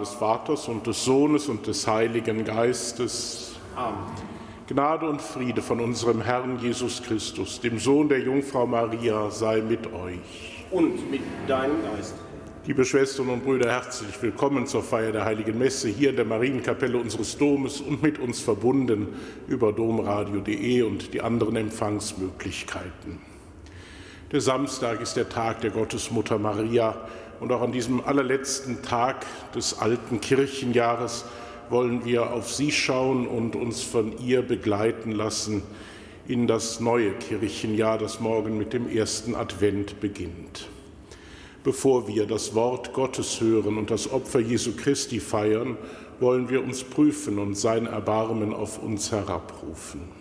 des Vaters und des Sohnes und des Heiligen Geistes. Amen. Gnade und Friede von unserem Herrn Jesus Christus, dem Sohn der Jungfrau Maria, sei mit euch. Und mit deinem Geist. Liebe Schwestern und Brüder, herzlich willkommen zur Feier der Heiligen Messe hier in der Marienkapelle unseres Domes und mit uns verbunden über domradio.de und die anderen Empfangsmöglichkeiten. Der Samstag ist der Tag der Gottesmutter Maria und auch an diesem allerletzten Tag des alten Kirchenjahres wollen wir auf sie schauen und uns von ihr begleiten lassen in das neue Kirchenjahr, das morgen mit dem ersten Advent beginnt. Bevor wir das Wort Gottes hören und das Opfer Jesu Christi feiern, wollen wir uns prüfen und sein Erbarmen auf uns herabrufen.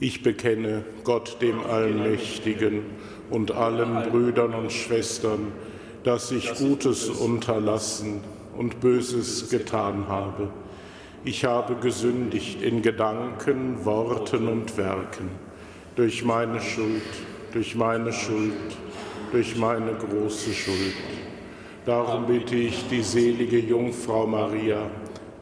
Ich bekenne Gott dem Allmächtigen und allen Brüdern und Schwestern, dass ich Gutes unterlassen und Böses getan habe. Ich habe gesündigt in Gedanken, Worten und Werken, durch meine Schuld, durch meine Schuld, durch meine große Schuld. Darum bitte ich die selige Jungfrau Maria,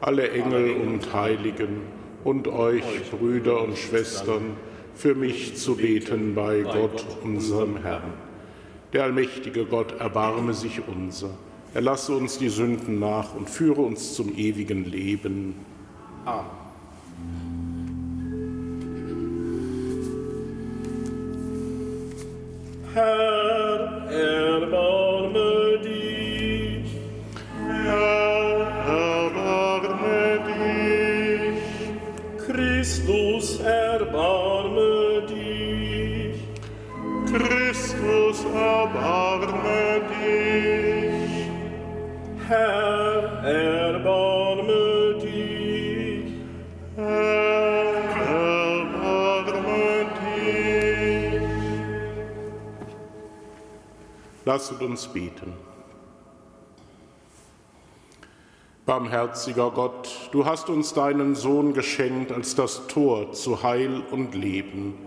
alle Engel und Heiligen, und euch, Brüder und Schwestern, für mich zu beten bei Gott, unserem Herrn. Der allmächtige Gott erbarme sich unser. Er lasse uns die Sünden nach und führe uns zum ewigen Leben. Amen. Herr, erbarme Christus, erbarme dich. Herr, erbarme dich. Herr, erbarme dich. Lasset uns beten. Barmherziger Gott, du hast uns deinen Sohn geschenkt als das Tor zu Heil und Leben.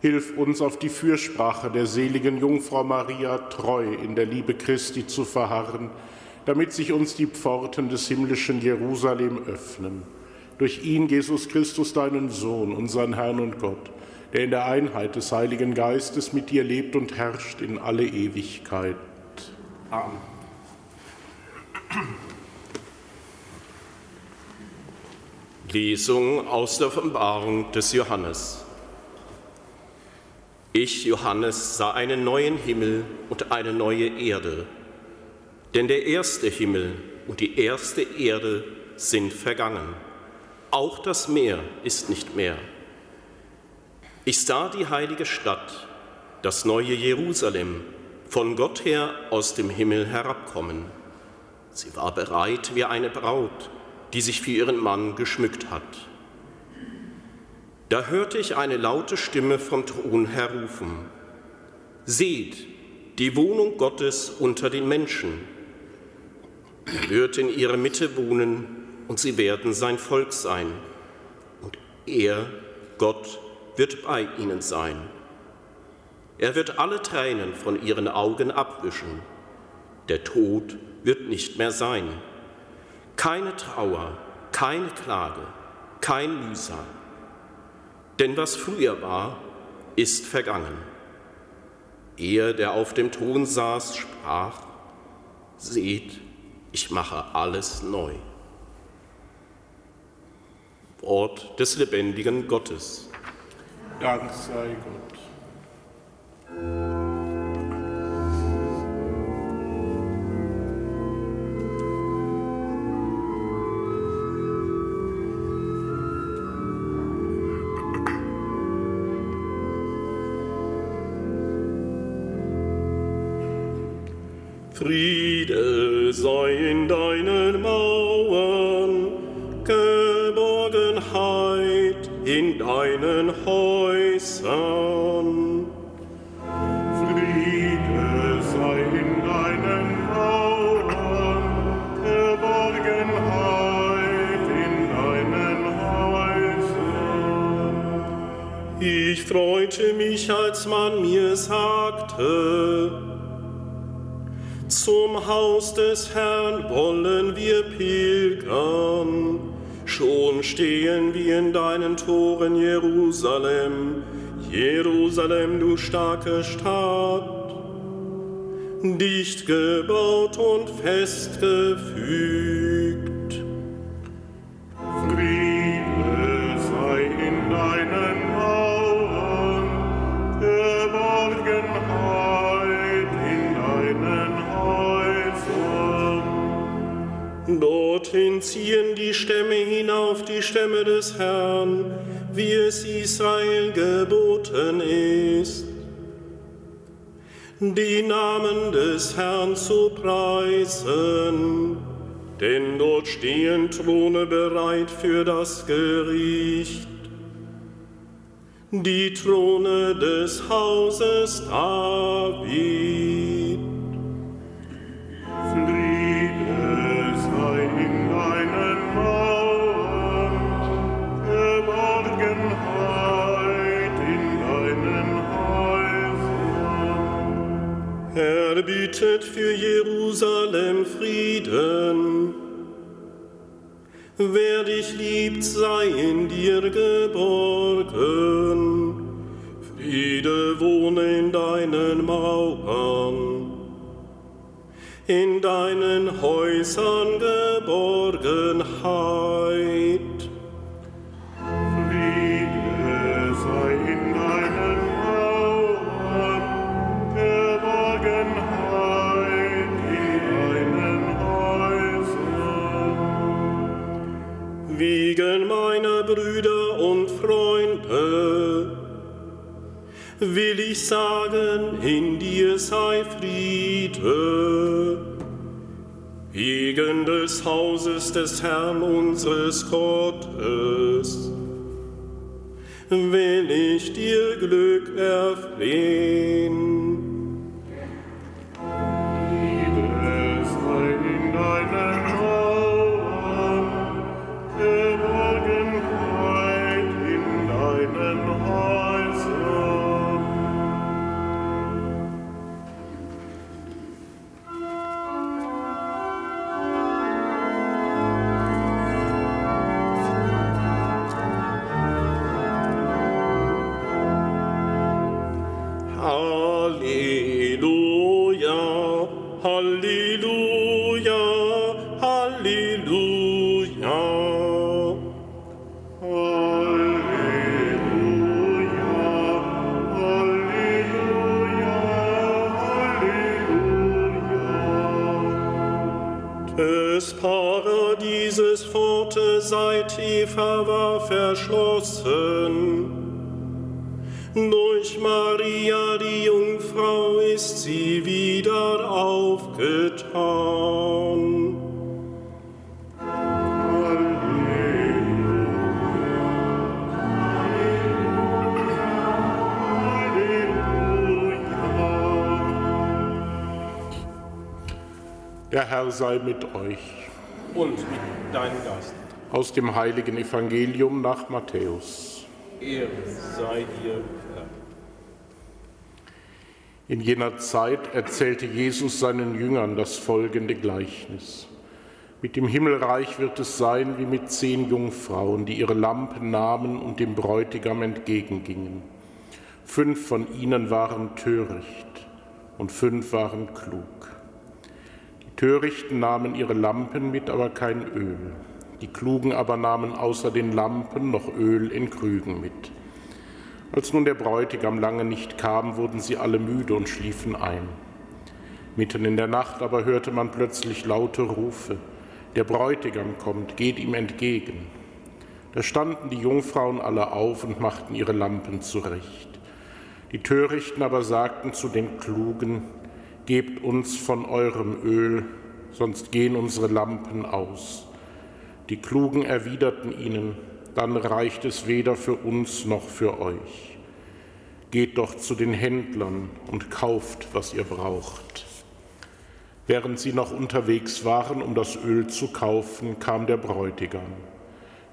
Hilf uns auf die Fürsprache der seligen Jungfrau Maria treu in der Liebe Christi zu verharren, damit sich uns die Pforten des himmlischen Jerusalem öffnen. Durch ihn, Jesus Christus, deinen Sohn, unseren Herrn und Gott, der in der Einheit des Heiligen Geistes mit dir lebt und herrscht in alle Ewigkeit. Amen. Lesung aus der Offenbarung des Johannes. Ich, Johannes, sah einen neuen Himmel und eine neue Erde, denn der erste Himmel und die erste Erde sind vergangen. Auch das Meer ist nicht mehr. Ich sah die heilige Stadt, das neue Jerusalem, von Gott her aus dem Himmel herabkommen. Sie war bereit wie eine Braut die sich für ihren Mann geschmückt hat. Da hörte ich eine laute Stimme vom Thron her rufen, Seht, die Wohnung Gottes unter den Menschen. Er wird in ihrer Mitte wohnen und sie werden sein Volk sein. Und er, Gott, wird bei ihnen sein. Er wird alle Tränen von ihren Augen abwischen. Der Tod wird nicht mehr sein keine Trauer, keine Klage, kein Mühsal. Denn was früher war, ist vergangen. Er, der auf dem Thron saß, sprach, Seht, ich mache alles neu. Wort des lebendigen Gottes. Dank sei Gott. Friede sei in deinen Mauern, Geborgenheit in deinen Häusern. Friede sei in deinen Mauern, Geborgenheit in deinen Häusern. Ich freute mich, als man mir sagte, zum Haus des Herrn wollen wir pilgern. Schon stehen wir in deinen Toren, Jerusalem, Jerusalem, du starke Stadt, dicht gebaut und festgefügt. Dorthin ziehen die Stämme hinauf, die Stämme des Herrn, wie es Israel geboten ist. Die Namen des Herrn zu preisen, denn dort stehen Throne bereit für das Gericht. Die Throne des Hauses David. Er bietet für Jerusalem Frieden. Wer dich liebt, sei in dir geborgen. Friede wohne in deinen Mauern. In deinen Häusern Geborgenheit. Will ich sagen, in dir sei Friede. Wegen des Hauses des Herrn unseres Gottes will ich dir Glück erflehen. Halleluja, Halleluja. Halleluja, Halleluja, Halleluja. Des Paradieses Pforte seit Eva war verschlossen. Durch Maria, die Jungfrau, ist sie wieder aufgetan. Der Herr sei mit euch. Und mit deinem Geist. Aus dem heiligen Evangelium nach Matthäus. Ehre sei dir. In jener Zeit erzählte Jesus seinen Jüngern das folgende Gleichnis. Mit dem Himmelreich wird es sein wie mit zehn Jungfrauen, die ihre Lampen nahmen und dem Bräutigam entgegengingen. Fünf von ihnen waren töricht und fünf waren klug. Die Törichten nahmen ihre Lampen mit, aber kein Öl. Die Klugen aber nahmen außer den Lampen noch Öl in Krügen mit. Als nun der Bräutigam lange nicht kam, wurden sie alle müde und schliefen ein. Mitten in der Nacht aber hörte man plötzlich laute Rufe. Der Bräutigam kommt, geht ihm entgegen. Da standen die Jungfrauen alle auf und machten ihre Lampen zurecht. Die Törichten aber sagten zu den Klugen, Gebt uns von eurem Öl, sonst gehen unsere Lampen aus. Die Klugen erwiderten ihnen, dann reicht es weder für uns noch für euch. Geht doch zu den Händlern und kauft, was ihr braucht. Während sie noch unterwegs waren, um das Öl zu kaufen, kam der Bräutigam.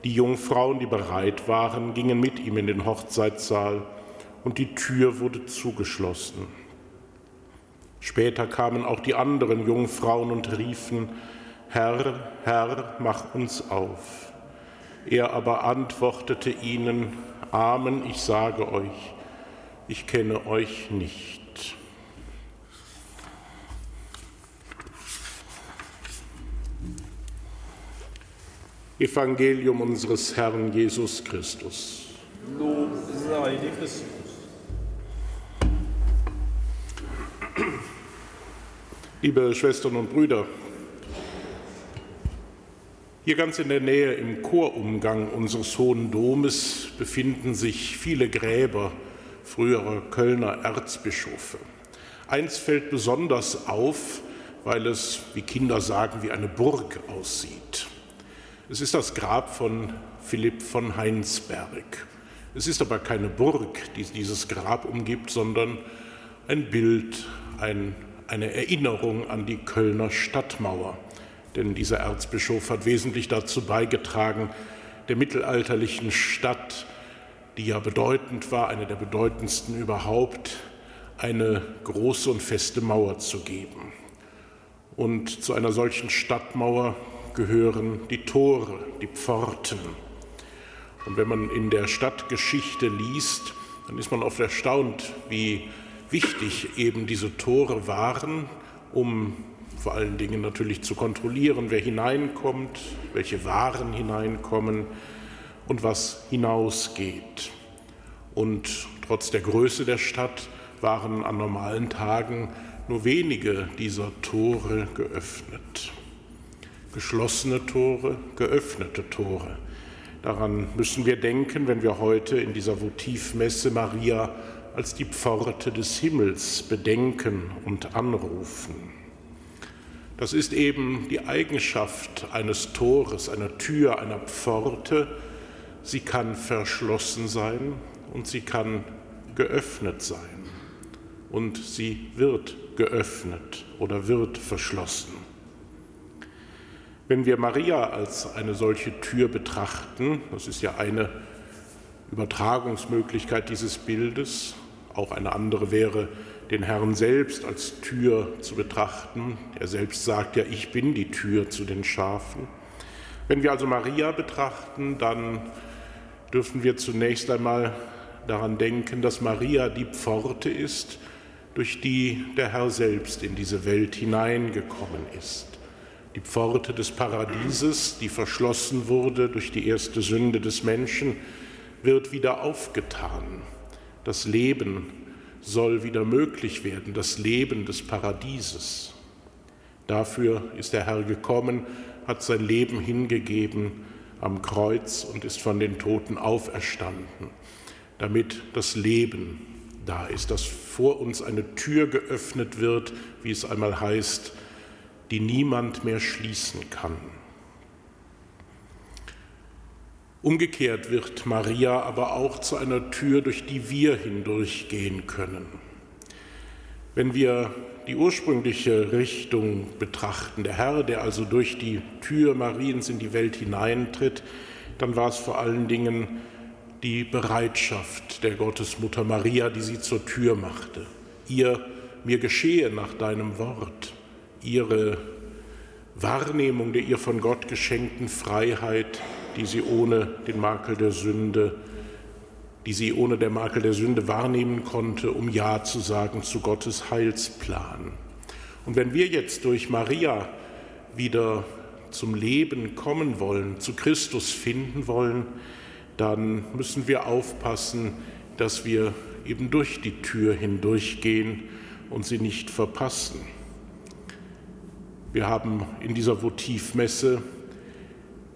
Die Jungfrauen, die bereit waren, gingen mit ihm in den Hochzeitssaal und die Tür wurde zugeschlossen. Später kamen auch die anderen Jungfrauen und riefen, Herr, Herr, mach uns auf. Er aber antwortete ihnen, Amen, ich sage euch, ich kenne euch nicht. Evangelium unseres Herrn Jesus Christus. Lob sei dir Christus. Liebe Schwestern und Brüder, hier ganz in der Nähe im Chorumgang unseres Hohen Domes befinden sich viele Gräber früherer Kölner Erzbischöfe. Eins fällt besonders auf, weil es, wie Kinder sagen, wie eine Burg aussieht. Es ist das Grab von Philipp von Heinsberg. Es ist aber keine Burg, die dieses Grab umgibt, sondern ein Bild, ein, eine Erinnerung an die Kölner Stadtmauer denn dieser Erzbischof hat wesentlich dazu beigetragen, der mittelalterlichen Stadt, die ja bedeutend war, eine der bedeutendsten überhaupt, eine große und feste Mauer zu geben. Und zu einer solchen Stadtmauer gehören die Tore, die Pforten. Und wenn man in der Stadtgeschichte liest, dann ist man oft erstaunt, wie wichtig eben diese Tore waren, um vor allen Dingen natürlich zu kontrollieren, wer hineinkommt, welche Waren hineinkommen und was hinausgeht. Und trotz der Größe der Stadt waren an normalen Tagen nur wenige dieser Tore geöffnet. Geschlossene Tore, geöffnete Tore. Daran müssen wir denken, wenn wir heute in dieser Votivmesse Maria als die Pforte des Himmels bedenken und anrufen. Das ist eben die Eigenschaft eines Tores, einer Tür, einer Pforte. Sie kann verschlossen sein und sie kann geöffnet sein. Und sie wird geöffnet oder wird verschlossen. Wenn wir Maria als eine solche Tür betrachten, das ist ja eine Übertragungsmöglichkeit dieses Bildes, auch eine andere wäre den Herrn selbst als Tür zu betrachten. Er selbst sagt ja, ich bin die Tür zu den Schafen. Wenn wir also Maria betrachten, dann dürfen wir zunächst einmal daran denken, dass Maria die Pforte ist, durch die der Herr selbst in diese Welt hineingekommen ist. Die Pforte des Paradieses, die verschlossen wurde durch die erste Sünde des Menschen, wird wieder aufgetan. Das Leben soll wieder möglich werden, das Leben des Paradieses. Dafür ist der Herr gekommen, hat sein Leben hingegeben am Kreuz und ist von den Toten auferstanden, damit das Leben da ist, dass vor uns eine Tür geöffnet wird, wie es einmal heißt, die niemand mehr schließen kann. Umgekehrt wird Maria aber auch zu einer Tür, durch die wir hindurchgehen können. Wenn wir die ursprüngliche Richtung betrachten, der Herr, der also durch die Tür Mariens in die Welt hineintritt, dann war es vor allen Dingen die Bereitschaft der Gottesmutter Maria, die sie zur Tür machte. Ihr, mir geschehe nach deinem Wort, ihre Wahrnehmung der ihr von Gott geschenkten Freiheit, die sie ohne den Makel der Sünde, die sie ohne der Makel der Sünde wahrnehmen konnte, um Ja zu sagen zu Gottes Heilsplan. Und wenn wir jetzt durch Maria wieder zum Leben kommen wollen, zu Christus finden wollen, dann müssen wir aufpassen, dass wir eben durch die Tür hindurchgehen und sie nicht verpassen. Wir haben in dieser Votivmesse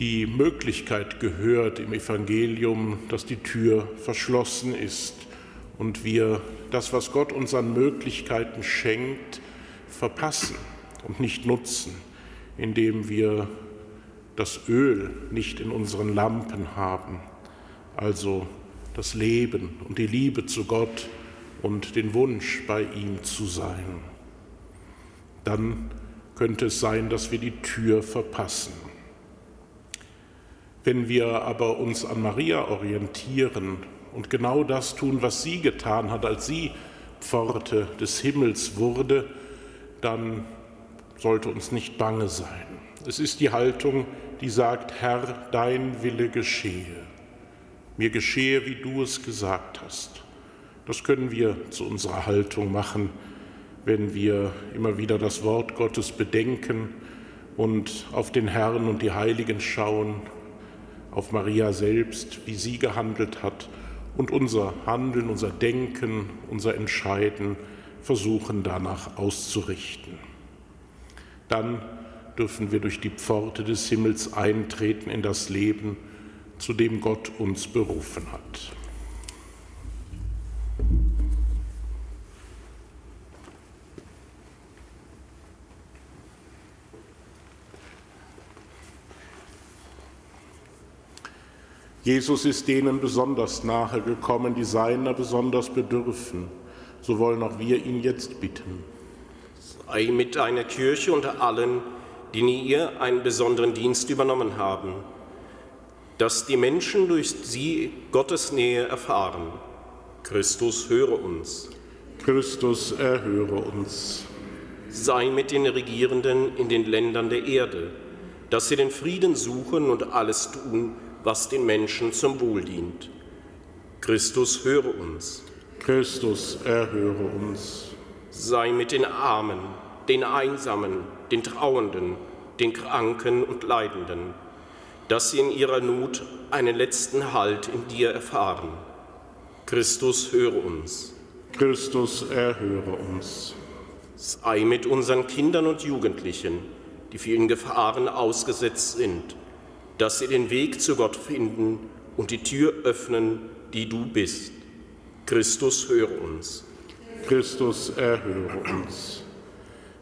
die Möglichkeit gehört im Evangelium, dass die Tür verschlossen ist und wir das, was Gott uns an Möglichkeiten schenkt, verpassen und nicht nutzen, indem wir das Öl nicht in unseren Lampen haben, also das Leben und die Liebe zu Gott und den Wunsch, bei ihm zu sein. Dann könnte es sein, dass wir die Tür verpassen. Wenn wir aber uns an Maria orientieren und genau das tun, was sie getan hat, als sie Pforte des Himmels wurde, dann sollte uns nicht bange sein. Es ist die Haltung, die sagt, Herr, dein Wille geschehe. Mir geschehe, wie du es gesagt hast. Das können wir zu unserer Haltung machen, wenn wir immer wieder das Wort Gottes bedenken und auf den Herrn und die Heiligen schauen, auf Maria selbst, wie sie gehandelt hat und unser Handeln, unser Denken, unser Entscheiden versuchen danach auszurichten. Dann dürfen wir durch die Pforte des Himmels eintreten in das Leben, zu dem Gott uns berufen hat. Jesus ist denen besonders nahe gekommen, die seiner besonders bedürfen. So wollen auch wir ihn jetzt bitten. Sei mit deiner Kirche unter allen, die in ihr einen besonderen Dienst übernommen haben dass die Menschen durch sie Gottes Nähe erfahren. Christus höre uns. Christus erhöre uns. Sei mit den Regierenden in den Ländern der Erde, dass sie den Frieden suchen und alles tun, was den Menschen zum Wohl dient. Christus höre uns. Christus erhöre uns. Sei mit den Armen, den Einsamen, den Trauernden, den Kranken und Leidenden dass sie in ihrer Not einen letzten Halt in dir erfahren. Christus, höre uns. Christus, erhöre uns. Sei mit unseren Kindern und Jugendlichen, die vielen Gefahren ausgesetzt sind, dass sie den Weg zu Gott finden und die Tür öffnen, die du bist. Christus, höre uns. Christus, erhöre uns.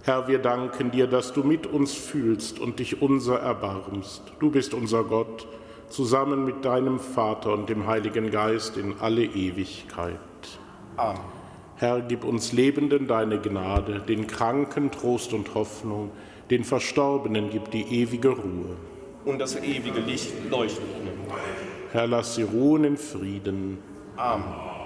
Herr, wir danken dir, dass du mit uns fühlst und dich unser erbarmst. Du bist unser Gott, zusammen mit deinem Vater und dem Heiligen Geist in alle Ewigkeit. Amen. Herr, gib uns Lebenden deine Gnade, den Kranken Trost und Hoffnung, den Verstorbenen gib die ewige Ruhe. Und das ewige Licht leuchtet ihnen. Herr, lass sie ruhen in Frieden. Amen.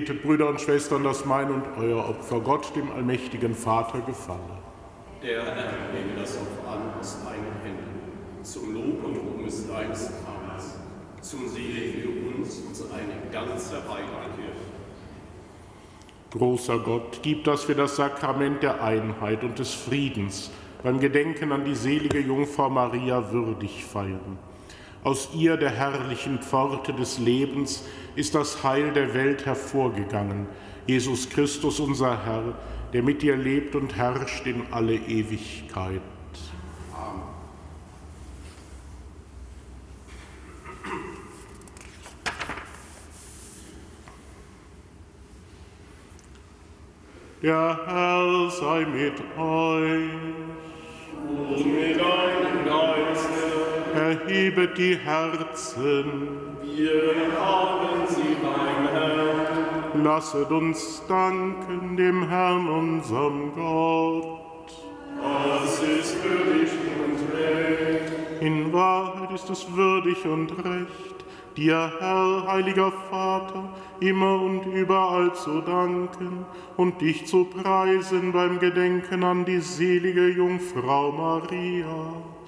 Betet, Brüder und Schwestern, dass mein und euer Opfer Gott, dem allmächtigen Vater, gefalle. Der Herr nehme das Opfer an aus meinen Händen, zum Lob und Ruhm des deines Namens, zum Segen für uns und seine ganze heilige. Großer Gott, gib, dass wir das Sakrament der Einheit und des Friedens beim Gedenken an die selige Jungfrau Maria würdig feiern. Aus ihr, der herrlichen Pforte des Lebens, ist das Heil der Welt hervorgegangen. Jesus Christus, unser Herr, der mit dir lebt und herrscht in alle Ewigkeit. Der Herr sei mit euch. Und mit deinem Geiste, Erhebet die Herzen, wir haben sie beim Herrn. lasset uns danken dem Herrn, unserem Gott. Das ist würdig und recht. In Wahrheit ist es würdig und recht, dir, Herr, heiliger Vater, immer und überall zu danken und dich zu preisen beim Gedenken an die selige Jungfrau Maria.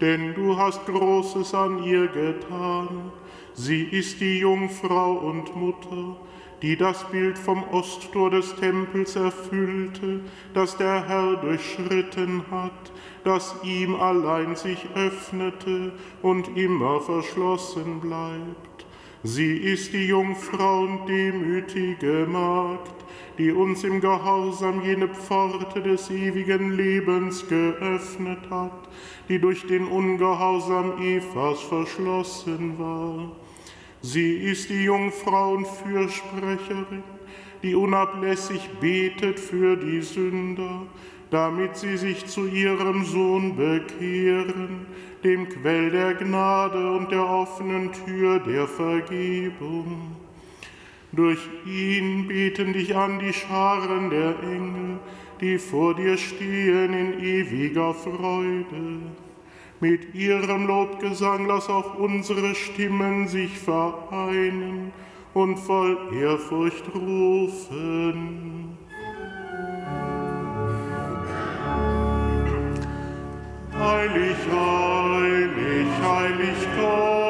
Denn du hast Großes an ihr getan. Sie ist die Jungfrau und Mutter, die das Bild vom Osttor des Tempels erfüllte, das der Herr durchschritten hat, das ihm allein sich öffnete und immer verschlossen bleibt. Sie ist die Jungfrau und demütige Magd, die uns im Gehorsam jene Pforte des ewigen Lebens geöffnet hat, die durch den Ungehorsam Evas verschlossen war. Sie ist die Jungfrau und Fürsprecherin, die unablässig betet für die Sünder, damit sie sich zu ihrem Sohn bekehren, dem Quell der Gnade und der offenen Tür der Vergebung. Durch ihn beten dich an die Scharen der Engel, die vor dir stehen in ewiger Freude. Mit ihrem Lobgesang lass auch unsere Stimmen sich vereinen und voll Ehrfurcht rufen. Heilig, heilig, heilig Gott,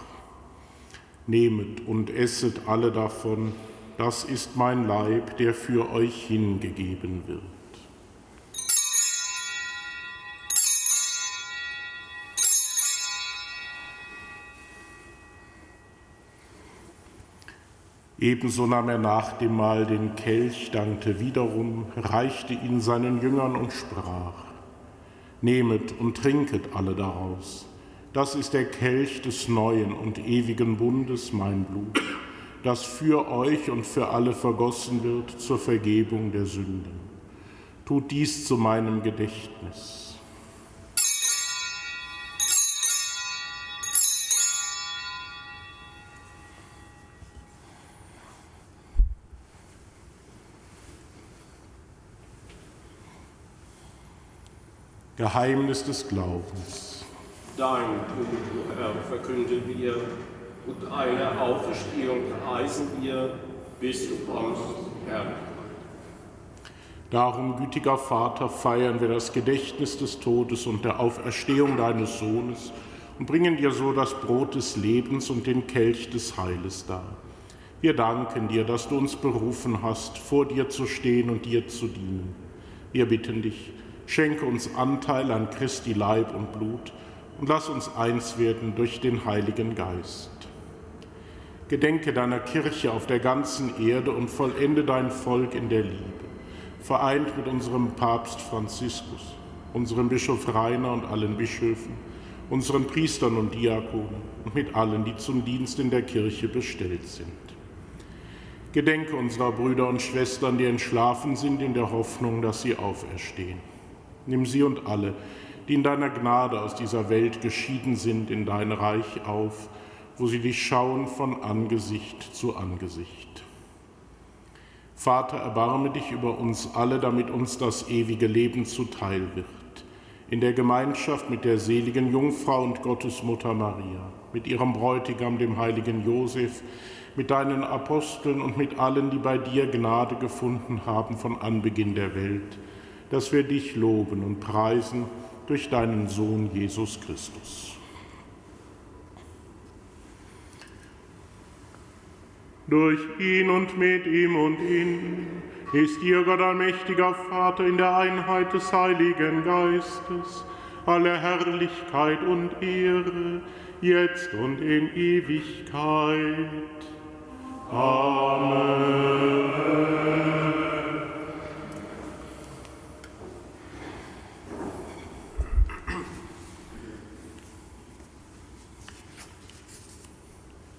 Nehmet und esset alle davon, das ist mein Leib, der für euch hingegeben wird. Ebenso nahm er nach dem Mahl den Kelch, dankte wiederum, reichte ihn seinen Jüngern und sprach, Nehmet und trinket alle daraus. Das ist der Kelch des neuen und ewigen Bundes, mein Blut, das für euch und für alle vergossen wird zur Vergebung der Sünden. Tut dies zu meinem Gedächtnis. Geheimnis des Glaubens. Dein Tod, o Herr, verkünden wir und eine Auferstehung preisen wir, bis du kommst, Herr. Darum, gütiger Vater, feiern wir das Gedächtnis des Todes und der Auferstehung deines Sohnes und bringen dir so das Brot des Lebens und den Kelch des Heiles dar. Wir danken dir, dass du uns berufen hast, vor dir zu stehen und dir zu dienen. Wir bitten dich, Schenke uns Anteil an Christi Leib und Blut und lass uns eins werden durch den Heiligen Geist. Gedenke deiner Kirche auf der ganzen Erde und vollende dein Volk in der Liebe, vereint mit unserem Papst Franziskus, unserem Bischof Rainer und allen Bischöfen, unseren Priestern und Diakonen und mit allen, die zum Dienst in der Kirche bestellt sind. Gedenke unserer Brüder und Schwestern, die entschlafen sind, in der Hoffnung, dass sie auferstehen. Nimm sie und alle, in deiner Gnade aus dieser Welt geschieden sind, in dein Reich auf, wo sie dich schauen von Angesicht zu Angesicht. Vater, erbarme dich über uns alle, damit uns das ewige Leben zuteil wird. In der Gemeinschaft mit der seligen Jungfrau und Gottesmutter Maria, mit ihrem Bräutigam, dem heiligen Josef, mit deinen Aposteln und mit allen, die bei dir Gnade gefunden haben von Anbeginn der Welt dass wir dich loben und preisen durch deinen Sohn Jesus Christus. Durch ihn und mit ihm und in ist dir, Gott allmächtiger Vater, in der Einheit des Heiligen Geistes, alle Herrlichkeit und Ehre, jetzt und in Ewigkeit. Amen.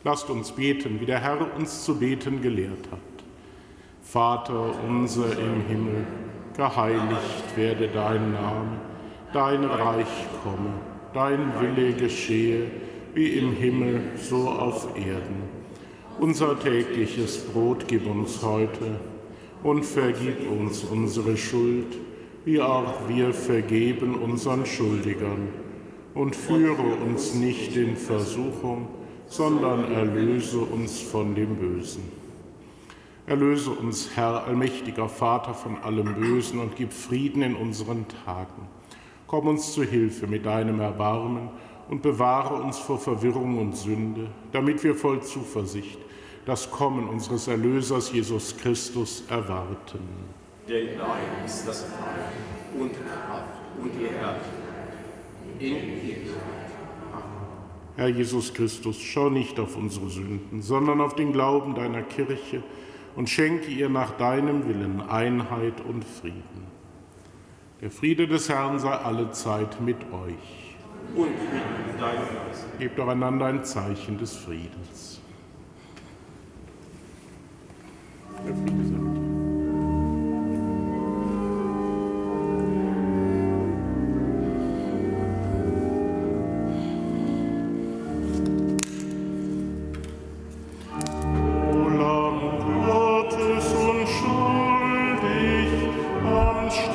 Lasst uns beten, wie der Herr uns zu beten gelehrt hat. Vater unser im Himmel, geheiligt werde dein Name, dein Reich komme, dein Wille geschehe, wie im Himmel, so auf Erden. Unser tägliches Brot gib uns heute und vergib uns unsere Schuld, wie auch wir vergeben unseren Schuldigern. Und führe uns nicht in Versuchung, sondern erlöse uns von dem Bösen. Erlöse uns, Herr, allmächtiger Vater, von allem Bösen und gib Frieden in unseren Tagen. Komm uns zu Hilfe mit deinem Erbarmen und bewahre uns vor Verwirrung und Sünde, damit wir voll Zuversicht das Kommen unseres Erlösers Jesus Christus erwarten. Denn dein ist das Reich und Kraft und die Herrlichkeit in Ewigkeit. Herr Jesus Christus, schau nicht auf unsere Sünden, sondern auf den Glauben deiner Kirche und schenke ihr nach deinem Willen Einheit und Frieden. Der Friede des Herrn sei alle Zeit mit euch. Und mit deinem Geist. Gebt doch einander ein Zeichen des Friedens. Der Friede sei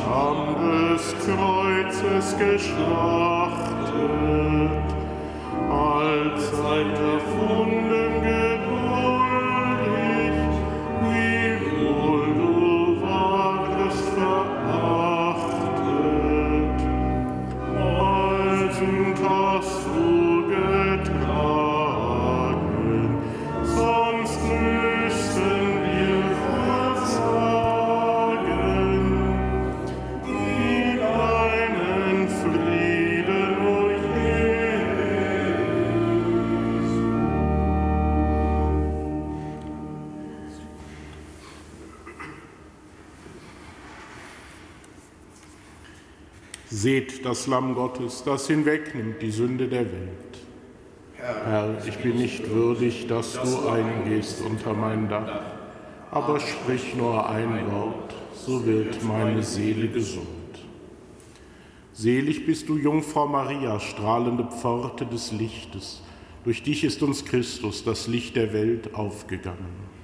Lamm des Kreuzes geschlachtet, allzeit erfunden geboren. Seht das Lamm Gottes, das hinwegnimmt die Sünde der Welt. Herr, ich bin nicht würdig, dass du eingehst unter mein Dach, aber sprich nur ein Wort, so wird meine Seele gesund. Selig bist du, Jungfrau Maria, strahlende Pforte des Lichtes. Durch dich ist uns Christus, das Licht der Welt, aufgegangen.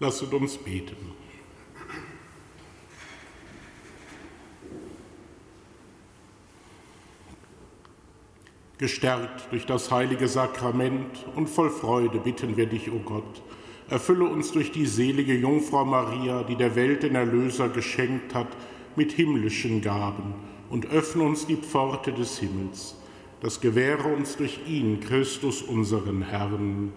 Lasset uns beten. Gestärkt durch das heilige Sakrament und voll Freude bitten wir dich, o oh Gott, erfülle uns durch die selige Jungfrau Maria, die der Welt den Erlöser geschenkt hat, mit himmlischen Gaben und öffne uns die Pforte des Himmels. Das gewähre uns durch ihn, Christus unseren Herrn.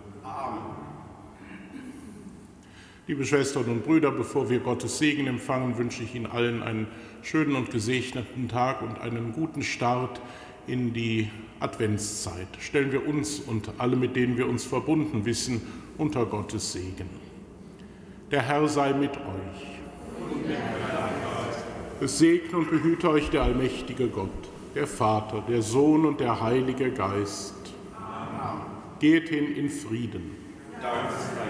Liebe Schwestern und Brüder, bevor wir Gottes Segen empfangen, wünsche ich Ihnen allen einen schönen und gesegneten Tag und einen guten Start in die Adventszeit. Stellen wir uns und alle, mit denen wir uns verbunden wissen, unter Gottes Segen. Der Herr sei mit euch. Es segne und behüte euch der allmächtige Gott, der Vater, der Sohn und der Heilige Geist. Geht hin in Frieden. Dank sei